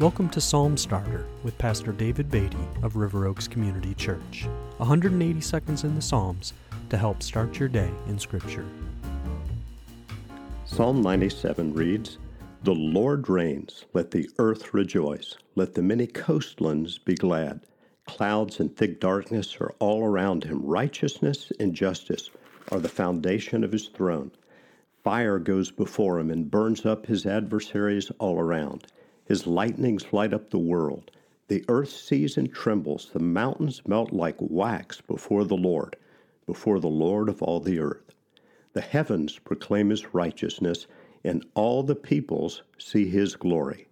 Welcome to Psalm Starter with Pastor David Beatty of River Oaks Community Church. 180 seconds in the Psalms to help start your day in Scripture. Psalm 97 reads, The Lord reigns, let the earth rejoice, let the many coastlands be glad. Clouds and thick darkness are all around him. Righteousness and justice are the foundation of his throne. Fire goes before him and burns up his adversaries all around. His lightnings light up the world. The earth sees and trembles. The mountains melt like wax before the Lord, before the Lord of all the earth. The heavens proclaim his righteousness, and all the peoples see his glory.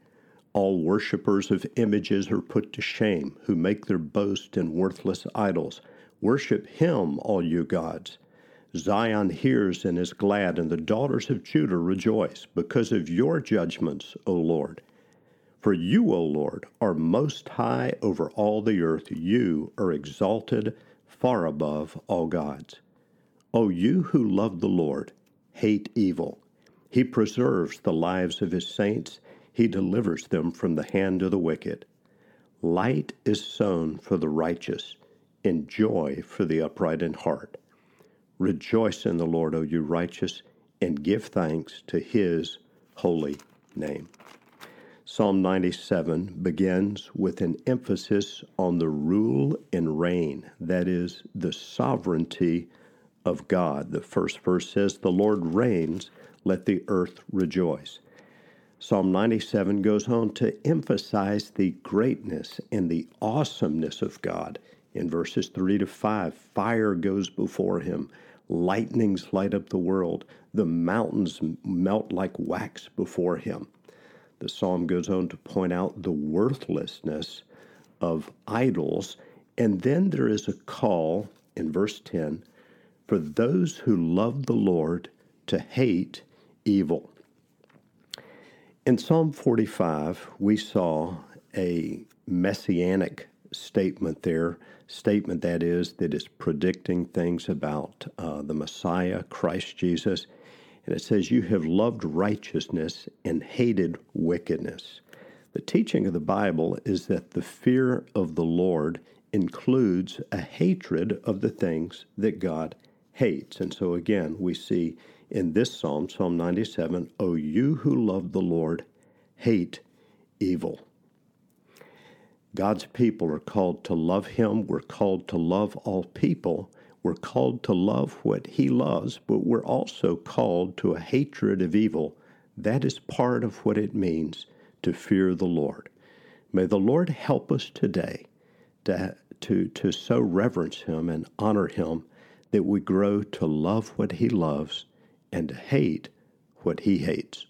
All worshippers of images are put to shame, who make their boast in worthless idols. Worship him, all you gods. Zion hears and is glad, and the daughters of Judah rejoice because of your judgments, O Lord. For you, O Lord, are most high over all the earth. You are exalted far above all gods. O you who love the Lord, hate evil. He preserves the lives of his saints, he delivers them from the hand of the wicked. Light is sown for the righteous, and joy for the upright in heart. Rejoice in the Lord, O you righteous, and give thanks to his holy name. Psalm 97 begins with an emphasis on the rule and reign, that is, the sovereignty of God. The first verse says, The Lord reigns, let the earth rejoice. Psalm 97 goes on to emphasize the greatness and the awesomeness of God. In verses 3 to 5, fire goes before him, lightnings light up the world, the mountains melt like wax before him the psalm goes on to point out the worthlessness of idols. And then there is a call in verse 10 for those who love the Lord to hate evil. In Psalm 45, we saw a messianic statement there, statement that is, that is predicting things about uh, the Messiah, Christ Jesus. And it says, You have loved righteousness and hated wickedness. The teaching of the Bible is that the fear of the Lord includes a hatred of the things that God hates. And so again, we see in this psalm, Psalm 97, O you who love the Lord, hate evil. God's people are called to love Him. We're called to love all people. We're called to love what He loves, but we're also called to a hatred of evil. That is part of what it means to fear the Lord. May the Lord help us today to, to, to so reverence Him and honor Him that we grow to love what He loves and to hate what He hates.